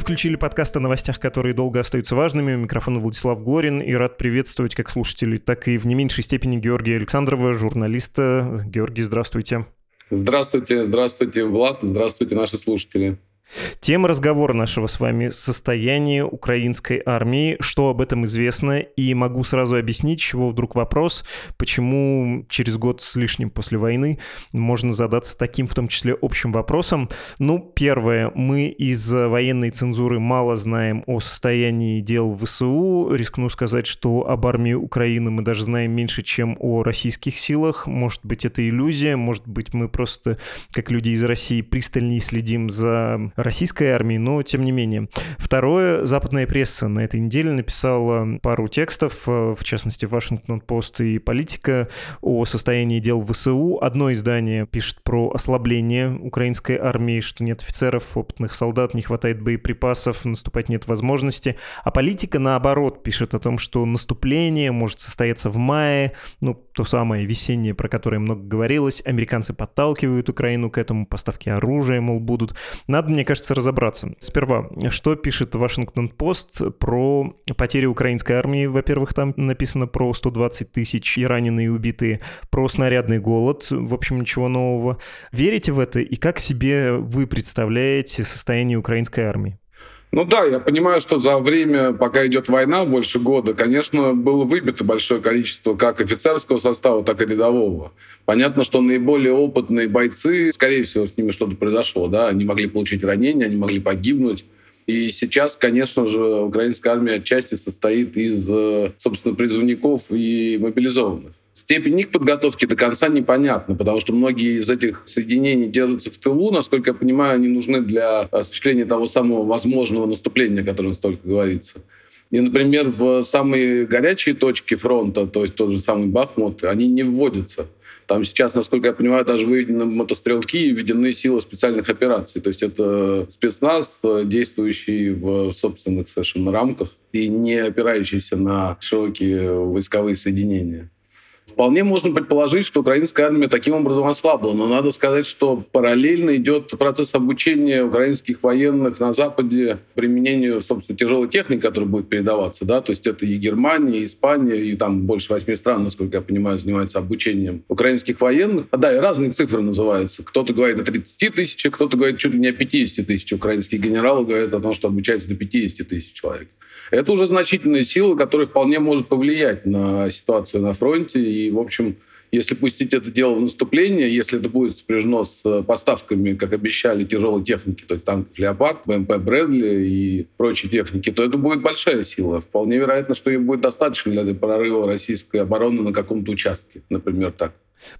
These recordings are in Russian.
включили подкаст о новостях, которые долго остаются важными. Микрофон Владислав Горин и рад приветствовать как слушателей, так и в не меньшей степени Георгия Александрова, журналиста. Георгий, здравствуйте. Здравствуйте, здравствуйте, Влад, здравствуйте, наши слушатели. Тема разговора нашего с вами – состояние украинской армии. Что об этом известно? И могу сразу объяснить, чего вдруг вопрос, почему через год с лишним после войны можно задаться таким, в том числе, общим вопросом. Ну, первое, мы из военной цензуры мало знаем о состоянии дел в ВСУ. Рискну сказать, что об армии Украины мы даже знаем меньше, чем о российских силах. Может быть, это иллюзия, может быть, мы просто, как люди из России, пристальнее следим за российской армии, но тем не менее. Второе, западная пресса на этой неделе написала пару текстов, э, в частности, Вашингтон-Пост и Политика, о состоянии дел в ВСУ. Одно издание пишет про ослабление украинской армии, что нет офицеров, опытных солдат, не хватает боеприпасов, наступать нет возможности. А Политика, наоборот, пишет о том, что наступление может состояться в мае, ну, то самое весеннее, про которое много говорилось. Американцы подталкивают Украину к этому, поставки оружия, мол, будут. Надо, мне кажется, разобраться. Сперва, что пишет Вашингтон-Пост про потери украинской армии? Во-первых, там написано про 120 тысяч и раненые, и убитые, про снарядный голод, в общем, ничего нового. Верите в это? И как себе вы представляете состояние украинской армии? Ну да, я понимаю, что за время, пока идет война, больше года, конечно, было выбито большое количество как офицерского состава, так и рядового. Понятно, что наиболее опытные бойцы, скорее всего, с ними что-то произошло, да, они могли получить ранения, они могли погибнуть. И сейчас, конечно же, украинская армия отчасти состоит из, э, собственно, призывников и мобилизованных. Степень их подготовки до конца непонятна, потому что многие из этих соединений держатся в тылу. Насколько я понимаю, они нужны для осуществления того самого возможного наступления, о котором столько говорится. И, например, в самые горячие точки фронта, то есть тот же самый Бахмут, они не вводятся. Там сейчас, насколько я понимаю, даже выведены мотострелки и введены силы специальных операций. То есть это спецназ, действующий в собственных совершенно рамках и не опирающийся на широкие войсковые соединения. Вполне можно предположить, что украинская армия таким образом ослабла. Но надо сказать, что параллельно идет процесс обучения украинских военных на Западе применению, собственно, тяжелой техники, которая будет передаваться. Да? То есть это и Германия, и Испания, и там больше восьми стран, насколько я понимаю, занимаются обучением украинских военных. А, да, и разные цифры называются. Кто-то говорит о 30 тысячах, кто-то говорит чуть ли не о 50 тысяч. Украинские генералы говорят о том, что обучается до 50 тысяч человек. Это уже значительная сила, которая вполне может повлиять на ситуацию на фронте. И, в общем, если пустить это дело в наступление, если это будет сопряжено с поставками, как обещали, тяжелой техники, то есть танков «Леопард», БМП «Брэдли» и прочей техники, то это будет большая сила. Вполне вероятно, что ей будет достаточно для прорыва российской обороны на каком-то участке, например, так.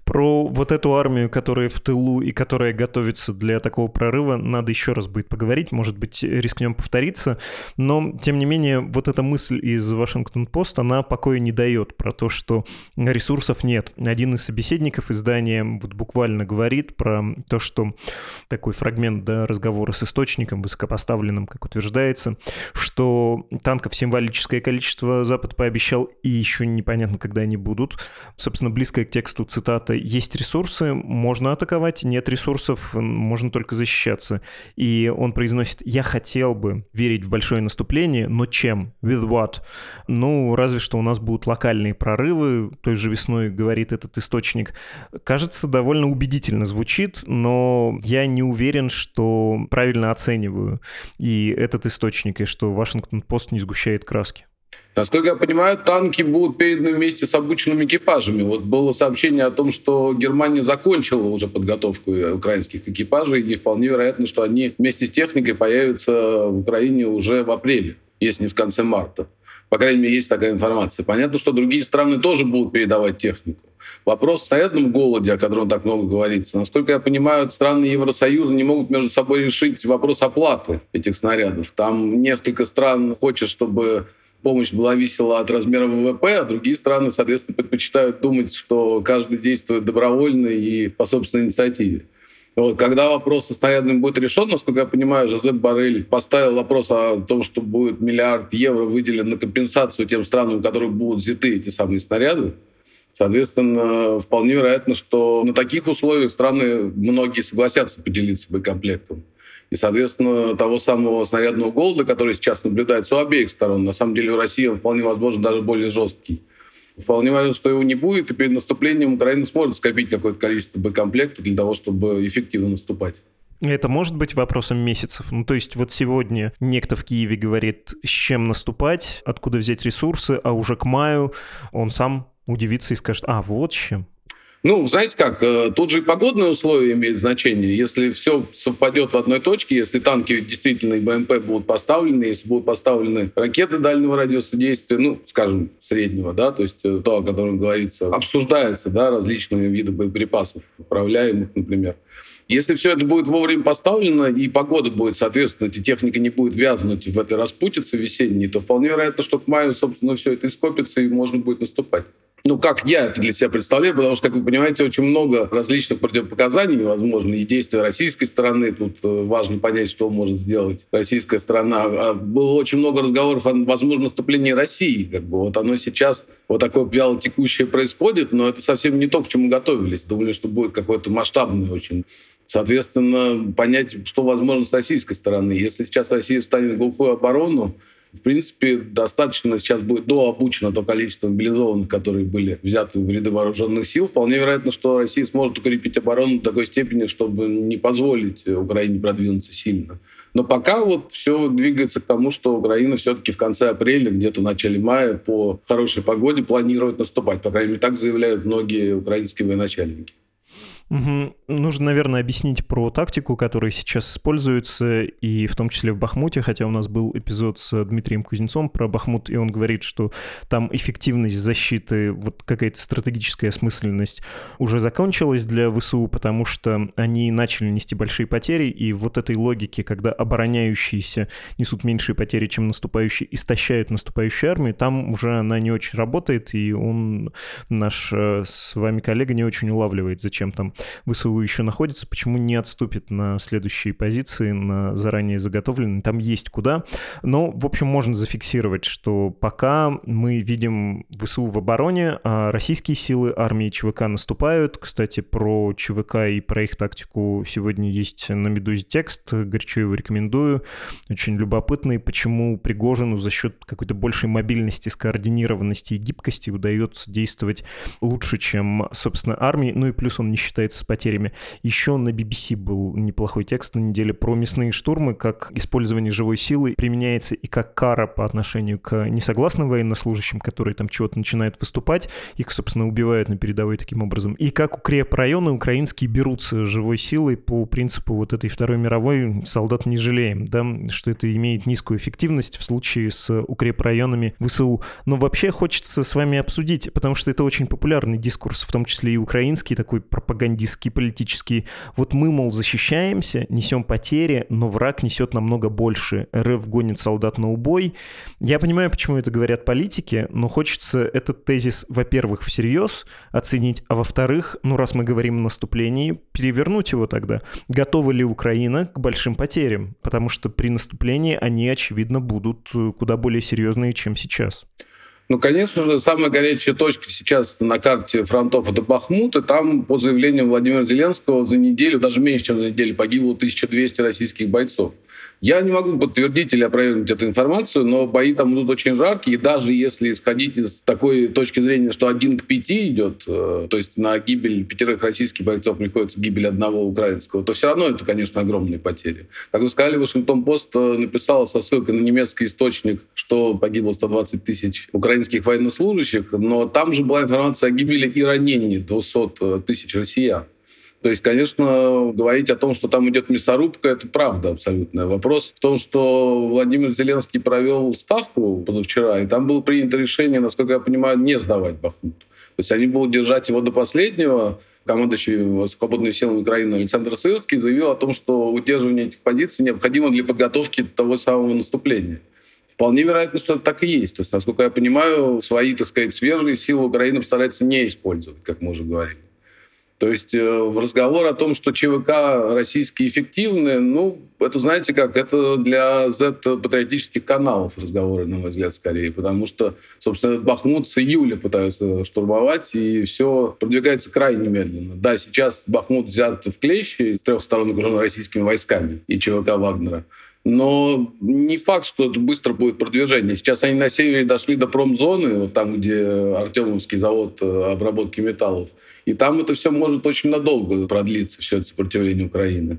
Про вот эту армию, которая в тылу и которая готовится для такого прорыва, надо еще раз будет поговорить, может быть, рискнем повториться, но, тем не менее, вот эта мысль из Вашингтон-Пост, она покоя не дает про то, что ресурсов нет. Один из собеседников издания вот буквально говорит про то, что такой фрагмент да, разговора с источником высокопоставленным, как утверждается, что танков символическое количество Запад пообещал, и еще непонятно, когда они будут. Собственно, близкое к тексту цитата цитата, есть ресурсы, можно атаковать, нет ресурсов, можно только защищаться. И он произносит, я хотел бы верить в большое наступление, но чем? With what? Ну, разве что у нас будут локальные прорывы, той же весной говорит этот источник. Кажется, довольно убедительно звучит, но я не уверен, что правильно оцениваю и этот источник, и что Вашингтон-Пост не сгущает краски. Насколько я понимаю, танки будут переданы вместе с обученными экипажами. Вот было сообщение о том, что Германия закончила уже подготовку украинских экипажей, и вполне вероятно, что они вместе с техникой появятся в Украине уже в апреле, если не в конце марта. По крайней мере, есть такая информация. Понятно, что другие страны тоже будут передавать технику. Вопрос в снарядном голоде, о котором так много говорится. Насколько я понимаю, страны Евросоюза не могут между собой решить вопрос оплаты этих снарядов. Там несколько стран хочет, чтобы помощь была весела от размера ВВП, а другие страны, соответственно, предпочитают думать, что каждый действует добровольно и по собственной инициативе. Вот, когда вопрос со снарядами будет решен, насколько я понимаю, Жозеп Барель поставил вопрос о том, что будет миллиард евро выделен на компенсацию тем странам, у которых будут взяты эти самые снаряды. Соответственно, вполне вероятно, что на таких условиях страны многие согласятся поделиться боекомплектом. И, соответственно, того самого снарядного голода, который сейчас наблюдается у обеих сторон. На самом деле у России он вполне возможно даже более жесткий. Вполне возможно, что его не будет, и перед наступлением Украина сможет скопить какое-то количество боекомплекта для того, чтобы эффективно наступать. Это может быть вопросом месяцев. Ну, то есть вот сегодня некто в Киеве говорит, с чем наступать, откуда взять ресурсы, а уже к маю он сам удивится и скажет, а, вот с чем. Ну, знаете как, э, тут же и погодные условия имеют значение. Если все совпадет в одной точке, если танки действительно и БМП будут поставлены, если будут поставлены ракеты дальнего радиуса действия, ну, скажем, среднего, да, то есть э, то, о котором говорится, обсуждается, да, различные виды боеприпасов, управляемых, например. Если все это будет вовремя поставлено, и погода будет соответствовать, и техника не будет вязнуть в этой распутице весенней, то вполне вероятно, что к маю, собственно, все это ископится, и можно будет наступать. Ну, как я это для себя представляю, потому что, как вы понимаете, очень много различных противопоказаний возможно, и действия российской стороны. Тут э, важно понять, что может сделать российская сторона. А было очень много разговоров о возможном наступлении России. Как бы. Вот оно сейчас вот такое вяло текущее происходит, но это совсем не то, к чему готовились. Думали, что будет какое-то масштабное очень Соответственно, понять, что возможно с российской стороны. Если сейчас Россия станет в глухую оборону, в принципе, достаточно сейчас будет дообучено то количество мобилизованных, которые были взяты в ряды вооруженных сил. Вполне вероятно, что Россия сможет укрепить оборону до такой степени, чтобы не позволить Украине продвинуться сильно. Но пока вот все двигается к тому, что Украина все-таки в конце апреля, где-то в начале мая по хорошей погоде планирует наступать. По крайней мере, так заявляют многие украинские военачальники. Нужно, наверное, объяснить про тактику, которая сейчас используется, и в том числе в Бахмуте, хотя у нас был эпизод с Дмитрием Кузнецом про Бахмут, и он говорит, что там эффективность защиты, вот какая-то стратегическая осмысленность уже закончилась для ВСУ, потому что они начали нести большие потери, и вот этой логики, когда обороняющиеся несут меньшие потери, чем наступающие, истощают наступающую армию, там уже она не очень работает, и он, наш э, с вами коллега, не очень улавливает, зачем там ВСУ еще находится, почему не отступит на следующие позиции, на заранее заготовленные, там есть куда. Но, в общем, можно зафиксировать, что пока мы видим ВСУ в обороне, а российские силы армии ЧВК наступают. Кстати, про ЧВК и про их тактику сегодня есть на «Медузе» текст, горячо его рекомендую. Очень любопытный, почему Пригожину за счет какой-то большей мобильности, скоординированности и гибкости удается действовать лучше, чем, собственно, армии. Ну и плюс он не считает справляется с потерями. Еще на BBC был неплохой текст на неделе про мясные штурмы, как использование живой силы применяется и как кара по отношению к несогласным военнослужащим, которые там чего-то начинают выступать, их, собственно, убивают на передовой таким образом. И как укрепрайоны украинские берутся живой силой по принципу вот этой Второй мировой солдат не жалеем, да, что это имеет низкую эффективность в случае с укрепрайонами ВСУ. Но вообще хочется с вами обсудить, потому что это очень популярный дискурс, в том числе и украинский, такой пропагандистский пропагандистские, политические. Вот мы, мол, защищаемся, несем потери, но враг несет намного больше. РФ гонит солдат на убой. Я понимаю, почему это говорят политики, но хочется этот тезис, во-первых, всерьез оценить, а во-вторых, ну раз мы говорим о наступлении, перевернуть его тогда. Готова ли Украина к большим потерям? Потому что при наступлении они, очевидно, будут куда более серьезные, чем сейчас. Ну, конечно же, самая горячая точка сейчас на карте фронтов — это Бахмут, и там, по заявлениям Владимира Зеленского, за неделю, даже меньше, чем за неделю, погибло 1200 российских бойцов. Я не могу подтвердить или опровергнуть эту информацию, но бои там идут очень жаркие, и даже если исходить из такой точки зрения, что один к пяти идет, э, то есть на гибель пятерых российских бойцов приходится гибель одного украинского, то все равно это, конечно, огромные потери. Как вы сказали, Вашингтон-Пост э, написал со ссылкой на немецкий источник, что погибло 120 тысяч украинских военнослужащих, но там же была информация о гибели и ранении 200 э, тысяч россиян. То есть, конечно, говорить о том, что там идет мясорубка, это правда абсолютная. Вопрос в том, что Владимир Зеленский провел ставку позавчера, и там было принято решение, насколько я понимаю, не сдавать Бахмут. То есть они будут держать его до последнего. Командующий свободными силами Украины Александр Сырский заявил о том, что удерживание этих позиций необходимо для подготовки того самого наступления. Вполне вероятно, что это так и есть. То есть, насколько я понимаю, свои, так сказать, свежие силы Украины старается не использовать, как мы уже говорили. То есть э, в разговор о том, что ЧВК российские эффективны, ну, это, знаете как, это для Z-патриотических каналов разговоры, на мой взгляд, скорее. Потому что, собственно, Бахмут с июля пытаются штурмовать, и все продвигается крайне медленно. Да, сейчас Бахмут взят в клещи с трех сторон окружен российскими войсками и ЧВК Вагнера. Но не факт, что это быстро будет продвижение. Сейчас они на севере дошли до промзоны, вот там, где Артемовский завод э, обработки металлов. И там это все может очень надолго продлиться, все это сопротивление Украины.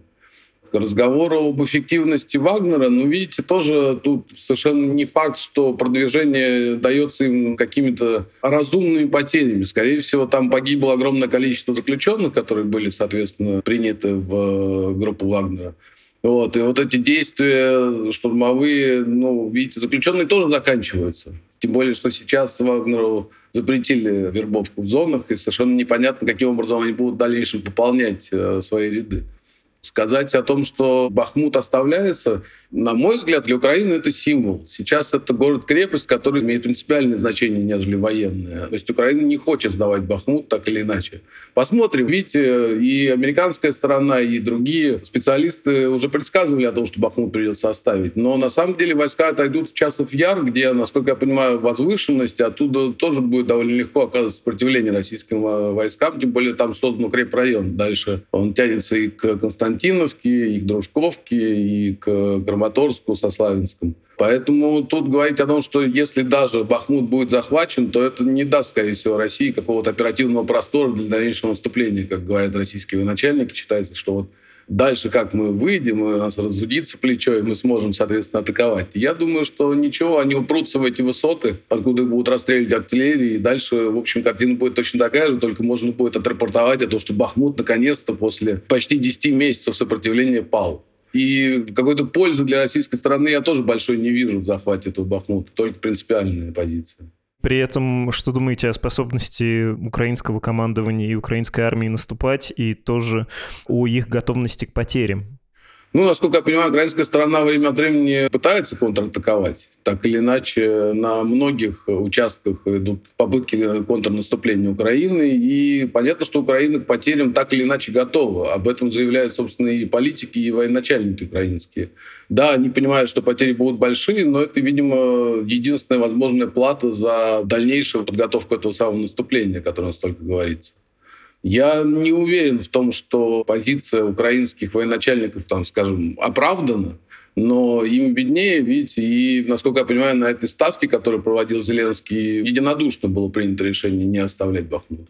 К разговору об эффективности Вагнера, ну, видите, тоже тут совершенно не факт, что продвижение дается им какими-то разумными потерями. Скорее всего, там погибло огромное количество заключенных, которые были, соответственно, приняты в э, группу Вагнера. Вот, и вот эти действия штурмовые, ну, видите, заключенные тоже заканчиваются. Тем более, что сейчас Вагнеру запретили вербовку в зонах, и совершенно непонятно, каким образом они будут в дальнейшем пополнять э, свои ряды. Сказать о том, что Бахмут оставляется, на мой взгляд, для Украины это символ. Сейчас это город-крепость, который имеет принципиальное значение, нежели военное. То есть Украина не хочет сдавать Бахмут так или иначе. Посмотрим. Видите, и американская сторона, и другие специалисты уже предсказывали о том, что Бахмут придется оставить. Но на самом деле войска отойдут в Часов Яр, где, насколько я понимаю, возвышенность, оттуда тоже будет довольно легко оказывать сопротивление российским войскам, тем более там создан укрепрайон. Дальше он тянется и к Константиновке, и к Дружковке, и к Краматорску, со Славянском. Поэтому тут говорить о том, что если даже Бахмут будет захвачен, то это не даст, скорее всего, России какого-то оперативного простора для дальнейшего наступления, как говорят российские военачальники. Считается, что вот дальше как мы выйдем, у нас разудится плечо, и мы сможем, соответственно, атаковать. Я думаю, что ничего, они упрутся в эти высоты, откуда будут расстреливать артиллерии, и дальше, в общем, картина будет точно такая же, только можно будет отрапортовать о том, что Бахмут наконец-то после почти 10 месяцев сопротивления пал. И какой-то пользы для российской стороны я тоже большой не вижу в захвате этого Бахмута, только принципиальная позиция. При этом, что думаете о способности украинского командования и украинской армии наступать, и тоже о их готовности к потерям? Ну, насколько я понимаю, украинская сторона время от времени пытается контратаковать. Так или иначе, на многих участках идут попытки контрнаступления Украины, и понятно, что Украина к потерям так или иначе готова. Об этом заявляют, собственно, и политики, и военачальники украинские. Да, они понимают, что потери будут большие, но это, видимо, единственная возможная плата за дальнейшую подготовку этого самого наступления, о котором столько говорится. Я не уверен в том, что позиция украинских военачальников, там, скажем, оправдана, но им виднее, видите, и, насколько я понимаю, на этой ставке, которую проводил Зеленский, единодушно было принято решение не оставлять Бахмут.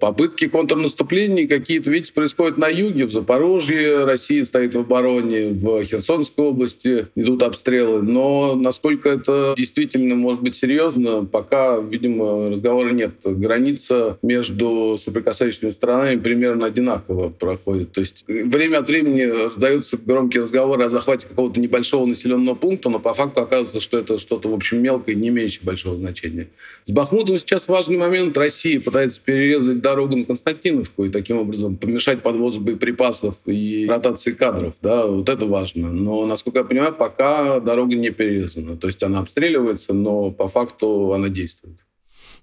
Попытки контрнаступления какие-то, видите, происходят на юге, в Запорожье Россия стоит в обороне, в Херсонской области идут обстрелы. Но насколько это действительно может быть серьезно, пока, видимо, разговора нет. Граница между соприкасающими сторонами примерно одинаково проходит. То есть время от времени раздаются громкие разговоры о захвате какого-то небольшого населенного пункта, но по факту оказывается, что это что-то, в общем, мелкое, не имеющее большого значения. С Бахмутом сейчас важный момент. Россия пытается перерезать дорогу на Константиновку и таким образом помешать подвозу боеприпасов и ротации кадров. Да, вот это важно. Но, насколько я понимаю, пока дорога не перерезана. То есть она обстреливается, но по факту она действует.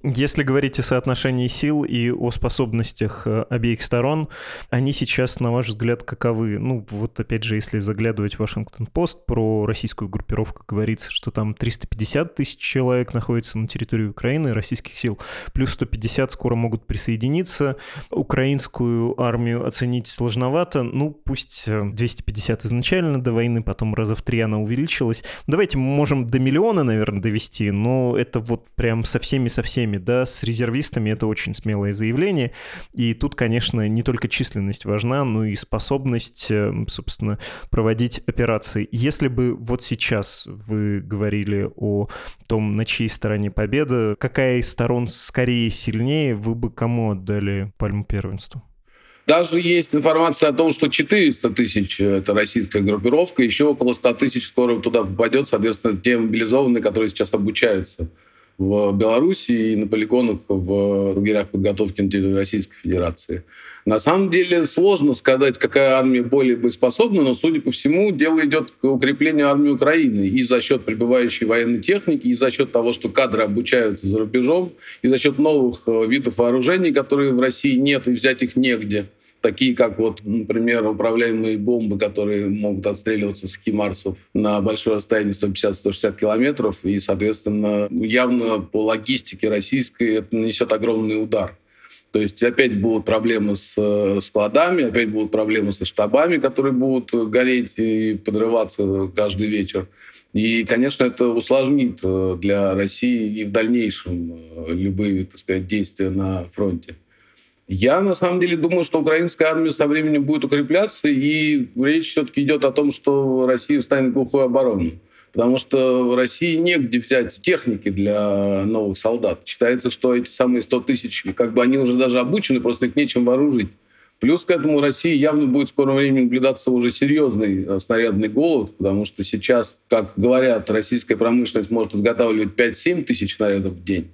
Если говорить о соотношении сил и о способностях э, обеих сторон, они сейчас, на ваш взгляд, каковы? Ну, вот опять же, если заглядывать в Вашингтон-Пост, про российскую группировку говорится, что там 350 тысяч человек находится на территории Украины, российских сил, плюс 150 скоро могут присоединиться. Украинскую армию оценить сложновато, ну, пусть 250 э, изначально до войны, потом раза в три она увеличилась. Давайте мы можем до миллиона, наверное, довести, но это вот прям со всеми-со всеми всеми, да, с резервистами это очень смелое заявление. И тут, конечно, не только численность важна, но и способность, э, собственно, проводить операции. Если бы вот сейчас вы говорили о том, на чьей стороне победа, какая из сторон скорее сильнее, вы бы кому отдали пальму первенства? Даже есть информация о том, что 400 тысяч — это российская группировка, еще около 100 тысяч скоро туда попадет, соответственно, те мобилизованные, которые сейчас обучаются в Беларуси и на полигонах в лагерях подготовки на территории Российской Федерации. На самом деле сложно сказать, какая армия более боеспособна, но, судя по всему, дело идет к укреплению армии Украины и за счет прибывающей военной техники, и за счет того, что кадры обучаются за рубежом, и за счет новых э, видов вооружений, которые в России нет, и взять их негде такие как, вот, например, управляемые бомбы, которые могут отстреливаться с химарсов на большое расстояние 150-160 километров, и, соответственно, явно по логистике российской это нанесет огромный удар. То есть опять будут проблемы с э, складами, опять будут проблемы со штабами, которые будут гореть и подрываться каждый вечер. И, конечно, это усложнит э, для России и в дальнейшем э, любые, так сказать, действия на фронте. Я на самом деле думаю, что украинская армия со временем будет укрепляться, и речь все-таки идет о том, что Россия станет глухой обороной. Потому что в России негде взять техники для новых солдат. Считается, что эти самые 100 тысяч, как бы они уже даже обучены, просто их нечем вооружить. Плюс к этому России явно будет в скором времени наблюдаться уже серьезный э, снарядный голод, потому что сейчас, как говорят, российская промышленность может изготавливать 5-7 тысяч снарядов в день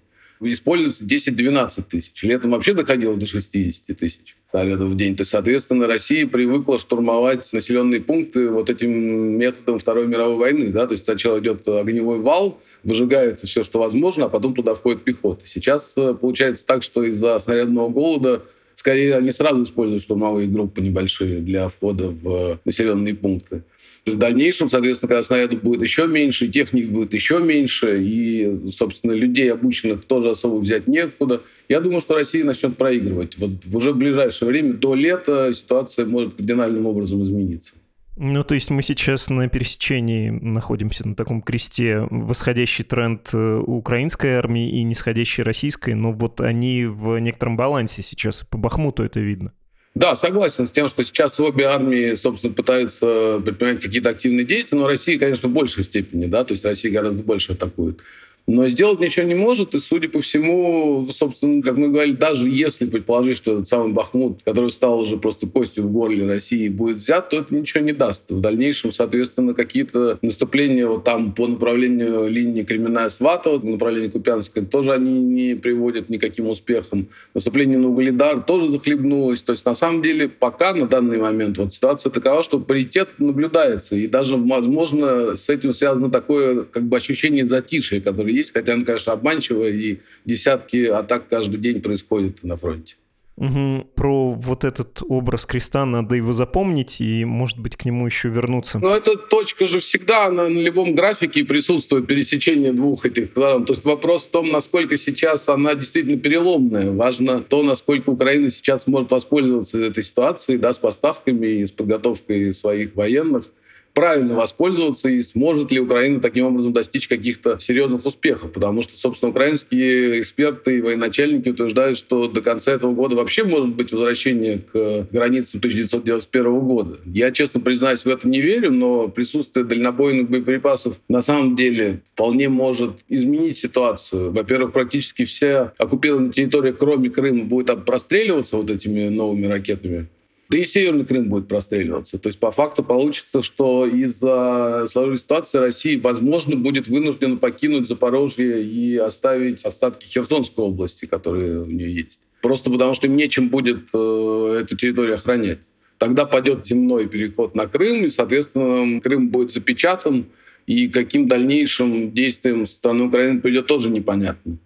используется 10-12 тысяч. Летом вообще доходило до 60 тысяч снарядов в день. То есть, соответственно, Россия привыкла штурмовать населенные пункты вот этим методом Второй мировой войны. Да? То есть сначала идет огневой вал, выжигается все, что возможно, а потом туда входит пехота. Сейчас э, получается так, что из-за снарядного голода скорее они сразу используют штурмовые группы небольшие для входа в населенные пункты. В дальнейшем, соответственно, когда снарядов будет еще меньше, техник будет еще меньше, и, собственно, людей обученных тоже особо взять неоткуда, я думаю, что Россия начнет проигрывать. Вот уже в ближайшее время, до лета, ситуация может кардинальным образом измениться. Ну, то есть мы сейчас на пересечении находимся на таком кресте, восходящий тренд э, украинской армии и нисходящей российской, но вот они в некотором балансе сейчас, по Бахмуту это видно. Да, согласен с тем, что сейчас обе армии, собственно, пытаются предпринимать какие-то активные действия, но Россия, конечно, в большей степени, да, то есть Россия гораздо больше атакует но сделать ничего не может, и, судя по всему, собственно, как мы говорили, даже если предположить, что этот самый Бахмут, который стал уже просто костью в горле России, будет взят, то это ничего не даст. В дальнейшем, соответственно, какие-то наступления вот там по направлению линии Кременная Сватова, по направлению Купянска, тоже они не приводят никаким успехом. Наступление на Угледар тоже захлебнулось. То есть, на самом деле, пока на данный момент вот ситуация такова, что паритет наблюдается, и даже, возможно, с этим связано такое как бы ощущение затишия, которое есть, хотя она, конечно, обманчивая, и десятки атак каждый день происходят на фронте. Угу. Про вот этот образ креста надо его запомнить и, может быть, к нему еще вернуться. Но эта точка же всегда на, на любом графике присутствует, пересечение двух этих сторон. То есть вопрос в том, насколько сейчас она действительно переломная. Важно то, насколько Украина сейчас может воспользоваться этой ситуацией, да, с поставками и с подготовкой своих военных правильно воспользоваться и сможет ли Украина таким образом достичь каких-то серьезных успехов. Потому что, собственно, украинские эксперты и военачальники утверждают, что до конца этого года вообще может быть возвращение к границам 1991 года. Я, честно признаюсь, в это не верю, но присутствие дальнобойных боеприпасов на самом деле вполне может изменить ситуацию. Во-первых, практически вся оккупированная территория, кроме Крыма, будет простреливаться вот этими новыми ракетами. Да и Северный Крым будет простреливаться. То есть по факту получится, что из-за сложившейся ситуации Россия, возможно, будет вынуждена покинуть Запорожье и оставить остатки Херсонской области, которые у нее есть. Просто потому, что им нечем будет э, эту территорию охранять. Тогда пойдет земной переход на Крым, и, соответственно, Крым будет запечатан, и каким дальнейшим действием страны Украины придет тоже непонятно.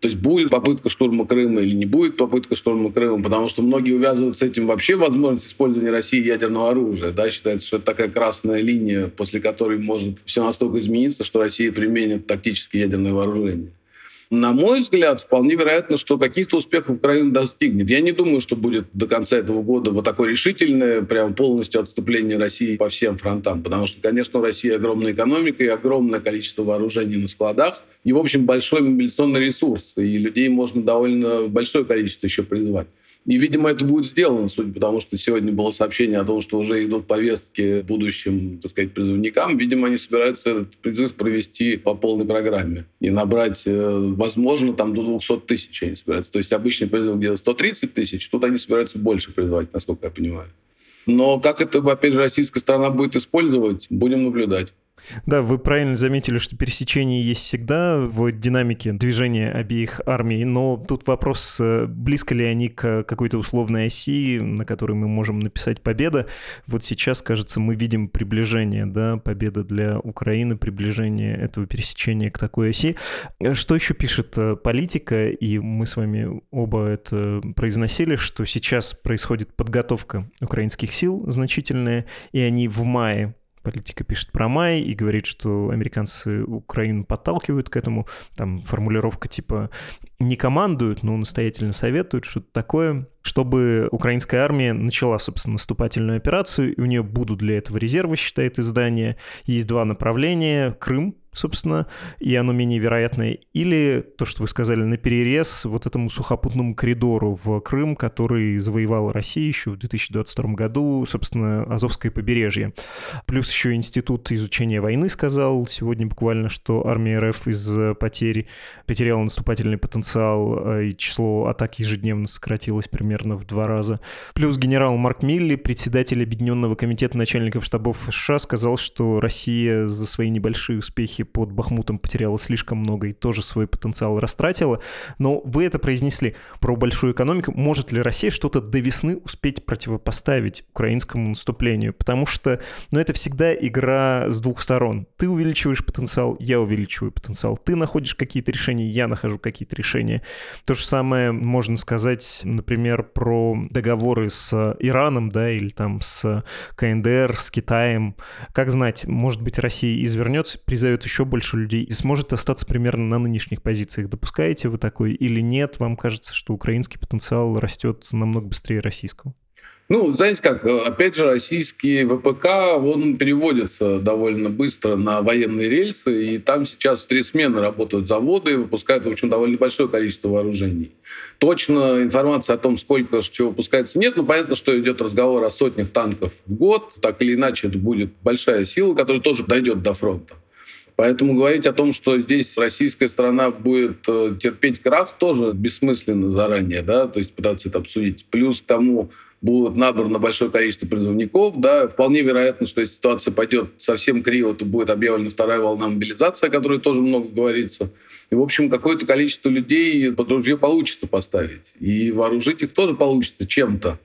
То есть будет попытка штурма Крыма или не будет попытка штурма Крыма, потому что многие увязывают с этим вообще возможность использования России ядерного оружия. Да? Считается, что это такая красная линия, после которой может все настолько измениться, что Россия применит тактическое ядерное вооружение. На мой взгляд, вполне вероятно, что каких-то успехов Украина достигнет. Я не думаю, что будет до конца этого года вот такое решительное, прям полностью отступление России по всем фронтам. Потому что, конечно, у России огромная экономика и огромное количество вооружений на складах. И, в общем, большой мобилизационный ресурс. И людей можно довольно большое количество еще призвать. И, видимо, это будет сделано, судя по тому, что сегодня было сообщение о том, что уже идут повестки будущим, так сказать, призывникам. Видимо, они собираются этот призыв провести по полной программе и набрать, э, возможно, там до 200 тысяч они собираются. То есть обычный призыв где-то 130 тысяч, тут они собираются больше призывать, насколько я понимаю. Но как это, опять же, российская страна будет использовать, будем наблюдать. Да, вы правильно заметили, что пересечение есть всегда в динамике движения обеих армий, но тут вопрос, э, близко ли они к какой-то условной оси, на которой мы можем написать «победа». Вот сейчас, кажется, мы видим приближение, да, победа для Украины, приближение этого пересечения к такой оси. Что еще пишет э, политика, и мы с вами оба это произносили, что сейчас происходит подготовка украинских сил значительная, и они в мае политика пишет про май и говорит, что американцы Украину подталкивают к этому. Там формулировка типа не командуют, но настоятельно советуют, что-то такое, чтобы украинская армия начала, собственно, наступательную операцию, и у нее будут для этого резервы, считает издание. Есть два направления. Крым, собственно, и оно менее вероятное, или то, что вы сказали, на перерез вот этому сухопутному коридору в Крым, который завоевала Россия еще в 2022 году, собственно, Азовское побережье. Плюс еще Институт изучения войны сказал сегодня буквально, что армия РФ из потерь потеряла наступательный потенциал, а, и число атак ежедневно сократилось примерно в два раза. Плюс генерал Марк Милли, председатель Объединенного комитета начальников штабов США, сказал, что Россия за свои небольшие успехи под Бахмутом потеряла слишком много и тоже свой потенциал растратила. Но вы это произнесли про большую экономику. Может ли Россия что-то до весны успеть противопоставить украинскому наступлению? Потому что ну, это всегда игра с двух сторон. Ты увеличиваешь потенциал, я увеличиваю потенциал. Ты находишь какие-то решения, я нахожу какие-то решения. То же самое можно сказать, например, про договоры с Ираном, да, или там с КНДР, с Китаем. Как знать, может быть, Россия извернется, призовет еще больше людей и сможет остаться примерно на нынешних позициях. Допускаете вы такой или нет? Вам кажется, что украинский потенциал растет намного быстрее российского? Ну, знаете как, опять же, российский ВПК, он переводится довольно быстро на военные рельсы, и там сейчас в три смены работают заводы и выпускают, в общем, довольно большое количество вооружений. Точно информации о том, сколько чего выпускается, нет, но понятно, что идет разговор о сотнях танков в год, так или иначе это будет большая сила, которая тоже дойдет до фронта. Поэтому говорить о том, что здесь российская страна будет э, терпеть крах, тоже бессмысленно заранее, да, то есть пытаться это обсудить. Плюс к тому будет набрано большое количество призывников, да, вполне вероятно, что если ситуация пойдет совсем криво, то будет объявлена вторая волна мобилизации, о которой тоже много говорится. И, в общем, какое-то количество людей под ружье получится поставить. И вооружить их тоже получится чем-то.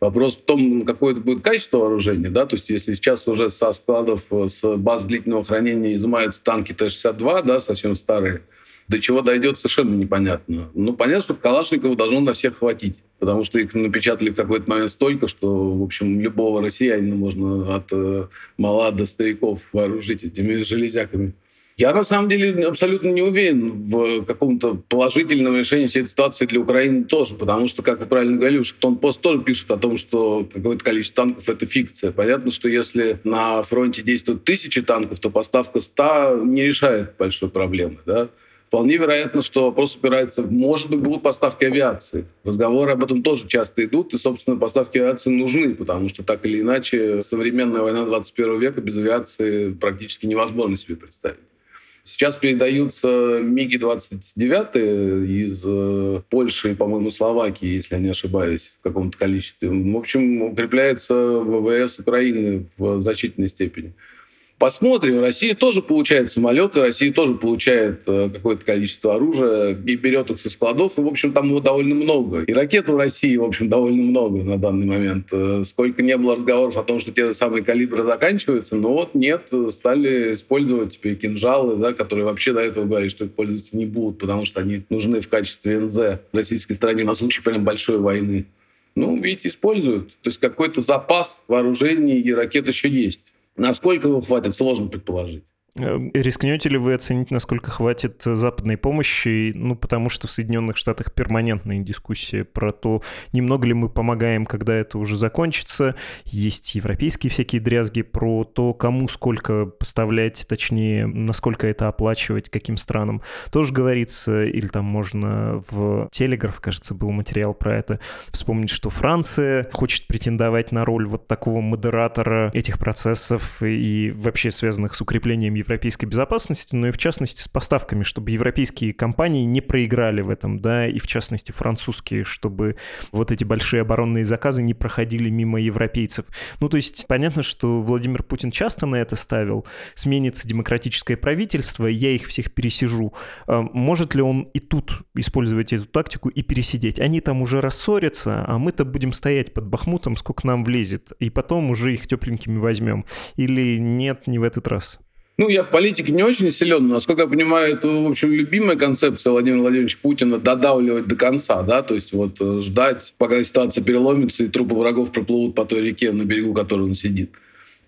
Вопрос в том, какое это будет качество вооружения. Да? То есть если сейчас уже со складов, э, с баз длительного хранения изымаются танки Т-62, да, совсем старые, до чего дойдет, совершенно непонятно. Ну, понятно, что Калашникова должно на всех хватить, потому что их напечатали в какой-то момент столько, что, в общем, любого россиянина можно от э, мала до стариков вооружить этими железяками. Я на самом деле абсолютно не уверен в каком-то положительном решении всей этой ситуации для Украины тоже, потому что, как вы правильно говорили, Вашингтон-Пост тоже пишет о том, что какое-то количество танков — это фикция. Понятно, что если на фронте действуют тысячи танков, то поставка ста не решает большой проблемы. Да? Вполне вероятно, что вопрос упирается, может быть, будут поставки авиации. Разговоры об этом тоже часто идут, и, собственно, поставки авиации нужны, потому что так или иначе современная война 21 века без авиации практически невозможно себе представить. Сейчас передаются МиГи-29 из э, Польши и, по-моему, Словакии, если я не ошибаюсь, в каком-то количестве. В общем, укрепляется ВВС Украины в значительной степени. Посмотрим. Россия тоже получает самолеты, Россия тоже получает э, какое-то количество оружия и берет их со складов. И, в общем, там его довольно много. И ракет у России, в общем, довольно много на данный момент. Э, сколько не было разговоров о том, что те самые калибры заканчиваются, но вот нет, стали использовать теперь кинжалы, да, которые вообще до этого говорили, что их пользоваться не будут, потому что они нужны в качестве НЗ российской стране на случай прям большой войны. Ну, видите, используют. То есть какой-то запас вооружений и ракет еще есть. Насколько его хватит, сложно предположить. Э, рискнете ли вы оценить, насколько хватит западной помощи? Ну, потому что в Соединенных Штатах перманентная дискуссия про то, немного ли мы помогаем, когда это уже закончится. Есть европейские всякие дрязги про то, кому сколько поставлять, точнее, насколько это оплачивать, каким странам. Тоже говорится, или там можно в Телеграф, кажется, был материал про это, вспомнить, что Франция хочет претендовать на роль вот такого модератора этих процессов и вообще связанных с укреплением европейской безопасности, но и в частности с поставками, чтобы европейские компании не проиграли в этом, да, и в частности французские, чтобы вот эти большие оборонные заказы не проходили мимо европейцев. Ну, то есть понятно, что Владимир Путин часто на это ставил, сменится демократическое правительство, я их всех пересижу. А может ли он и тут использовать эту тактику и пересидеть? Они там уже рассорятся, а мы-то будем стоять под Бахмутом, сколько нам влезет, и потом уже их тепленькими возьмем. Или нет, не в этот раз? Ну, я в политике не очень силен, но, насколько я понимаю, это, в общем, любимая концепция Владимира Владимировича Путина додавливать до конца, да, то есть вот э, ждать, пока ситуация переломится и трупы врагов проплывут по той реке, на берегу которой он сидит.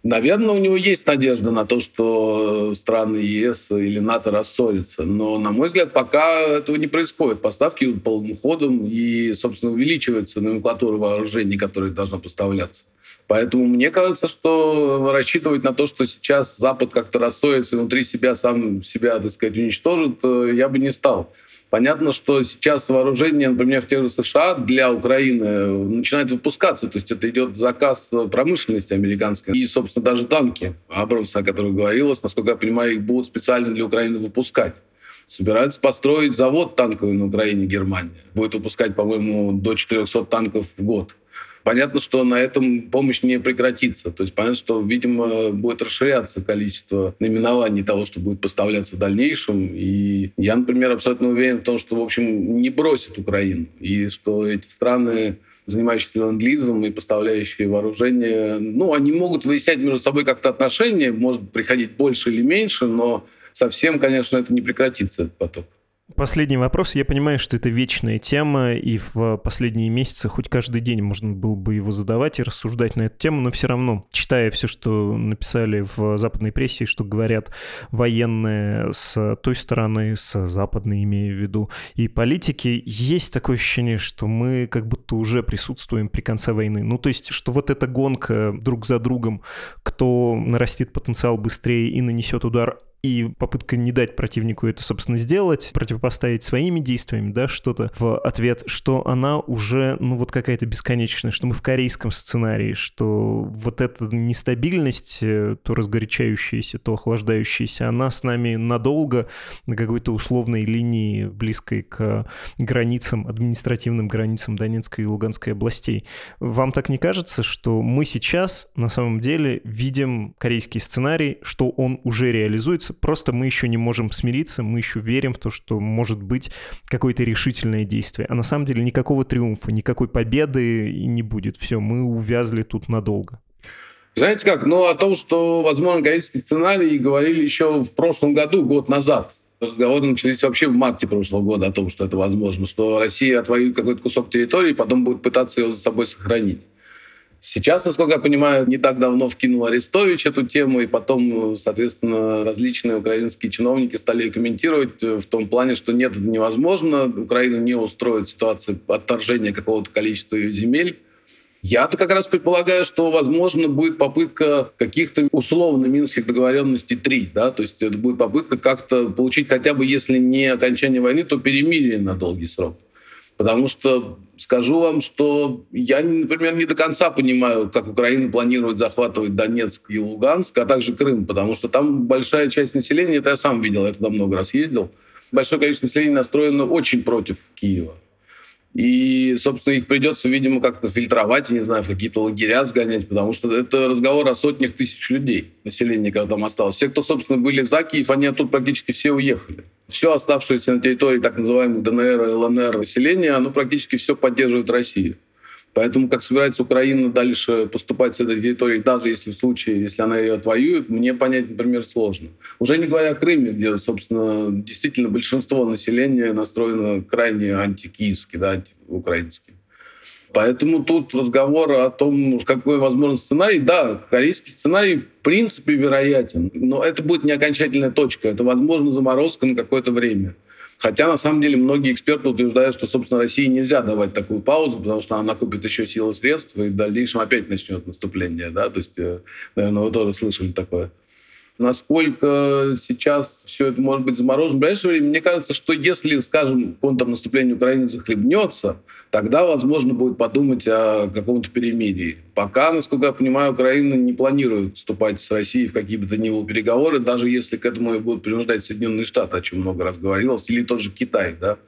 Наверное, у него есть надежда на то, что страны ЕС или НАТО рассорятся. Но, на мой взгляд, пока этого не происходит. Поставки идут полным ходом и, собственно, увеличивается номенклатура вооружений, которые должна поставляться. Поэтому мне кажется, что рассчитывать на то, что сейчас Запад как-то рассорится внутри себя, сам себя, так сказать, уничтожит, э, я бы не стал. Понятно, что сейчас вооружение, например, в тех же США для Украины начинает выпускаться. То есть это идет заказ промышленности американской. И, собственно, даже танки Абрамса, о которых говорилось, насколько я понимаю, их будут специально для Украины выпускать. Собираются построить завод танковый на Украине, Германия. Будет выпускать, по-моему, до 400 танков в год. Понятно, что на этом помощь не прекратится. То есть понятно, что, видимо, будет расширяться количество наименований того, что будет поставляться в дальнейшем. И я, например, абсолютно уверен в том, что, в общем, не бросит Украину. И что эти страны занимающиеся ленд-лизом и поставляющие вооружение, ну, они могут выяснять между собой как-то отношения, может приходить больше или меньше, но совсем, конечно, это не прекратится, этот поток. Последний вопрос. Я понимаю, что это вечная тема, и в последние месяцы хоть каждый день можно было бы его задавать и рассуждать на эту тему, но все равно, читая все, что написали в западной прессе, что говорят военные с той стороны, с западной, имею в виду, и политики, есть такое ощущение, что мы как будто уже присутствуем при конце войны. Ну, то есть, что вот эта гонка друг за другом, кто нарастит потенциал быстрее и нанесет удар и попытка не дать противнику это, собственно, сделать, противопоставить своими действиями, да, что-то в ответ, что она уже, ну, вот какая-то бесконечная, что мы в корейском сценарии, что вот эта нестабильность, э, то разгорячающаяся, то охлаждающаяся, она с нами надолго на какой-то условной линии, близкой к границам, административным границам Донецкой и Луганской областей. Вам так не кажется, что мы сейчас на самом деле видим корейский сценарий, что он уже реализуется, просто мы еще не можем смириться, мы еще верим в то, что может быть какое-то решительное действие. А на самом деле никакого триумфа, никакой победы не будет. Все, мы увязли тут надолго. Знаете как, ну о том, что возможно корейский сценарий, говорили еще в прошлом году, год назад. Разговоры начались вообще в марте прошлого года о том, что это возможно, что Россия отвоюет какой-то кусок территории, потом будет пытаться его за собой сохранить. Сейчас, насколько я понимаю, не так давно вкинул Арестович эту тему, и потом, соответственно, различные украинские чиновники стали комментировать в том плане, что нет, это невозможно, Украина не устроит ситуацию отторжения какого-то количества ее земель. Я-то как раз предполагаю, что, возможно, будет попытка каких-то условно минских договоренностей три, да, то есть это будет попытка как-то получить хотя бы, если не окончание войны, то перемирие на долгий срок. Потому что скажу вам, что я, например, не до конца понимаю, как Украина планирует захватывать Донецк и Луганск, а также Крым, потому что там большая часть населения, это я сам видел, я туда много раз ездил, большое количество населения настроено очень против Киева. И, собственно, их придется, видимо, как-то фильтровать, не знаю, в какие-то лагеря сгонять, потому что это разговор о сотнях тысяч людей, населения, когда там осталось. Все, кто, собственно, были за Киев, они оттуда практически все уехали. Все оставшееся на территории так называемых ДНР и ЛНР населения, оно практически все поддерживает Россию. Поэтому как собирается Украина дальше поступать с этой территорией, даже если в случае, если она ее отвоюет, мне понять, например, сложно. Уже не говоря о Крыме, где, собственно, действительно большинство населения настроено крайне антикиевски, да, антиукраински. Поэтому тут разговор о том, какой возможен сценарий. Да, корейский сценарий в принципе вероятен, но это будет не окончательная точка. Это, возможно, заморозка на какое-то время. Хотя, на самом деле, многие эксперты утверждают, что, собственно, России нельзя давать такую паузу, потому что она накопит еще силы средств и в дальнейшем опять начнет наступление. Да? То есть, э, наверное, вы тоже слышали такое. Насколько сейчас все это может быть заморожено. В ближайшее время, мне кажется, что если, скажем, контрнаступление Украины захлебнется, тогда, возможно, будет подумать о каком-то перемирии. Пока, насколько я понимаю, Украина не планирует вступать с Россией в какие бы то ни было переговоры, даже если к этому и будут принуждать Соединенные Штаты, о чем много раз говорилось, или тот же Китай, да,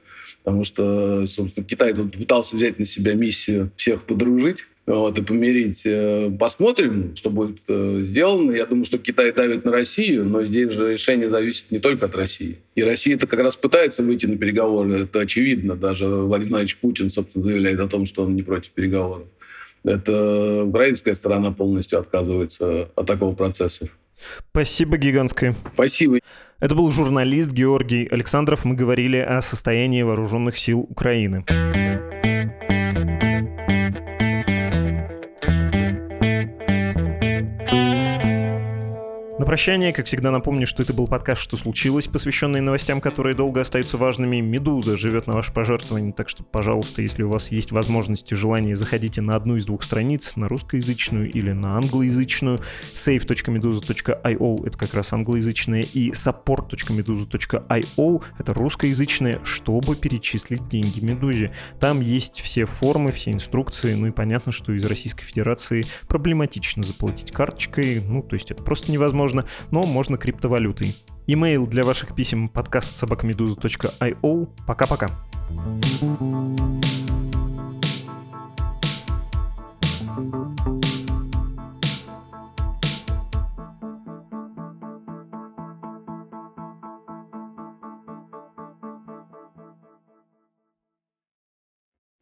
потому что, собственно, Китай тут пытался взять на себя миссию всех подружить, вот, и помирить. Э, посмотрим, что будет э, сделано. Я думаю, что Китай давит на Россию, но здесь же решение зависит не только от России. И Россия-то как раз пытается выйти на переговоры, это очевидно. Даже Владимир Владимирович Путин, собственно, заявляет о том, что он не против переговоров. Это украинская сторона полностью отказывается от такого процесса. Спасибо гигантское. Спасибо. Это был журналист Георгий Александров. Мы говорили о состоянии вооруженных сил Украины. На прощание, как всегда, напомню, что это был подкаст «Что случилось?», посвященный новостям, которые долго остаются важными. «Медуза» живет на ваше пожертвование, так что, пожалуйста, если у вас есть возможность и желание, заходите на одну из двух страниц, на русскоязычную или на англоязычную. save.meduza.io — это как раз англоязычная, и support.meduza.io — это русскоязычная, чтобы перечислить деньги Медузе. Там есть все формы, все инструкции, ну и понятно, что из Российской Федерации проблематично заплатить карточкой, ну, то есть это просто невозможно невозможно, но можно криптовалютой. Имейл для ваших писем подкаст собакамедуза.io. Пока-пока.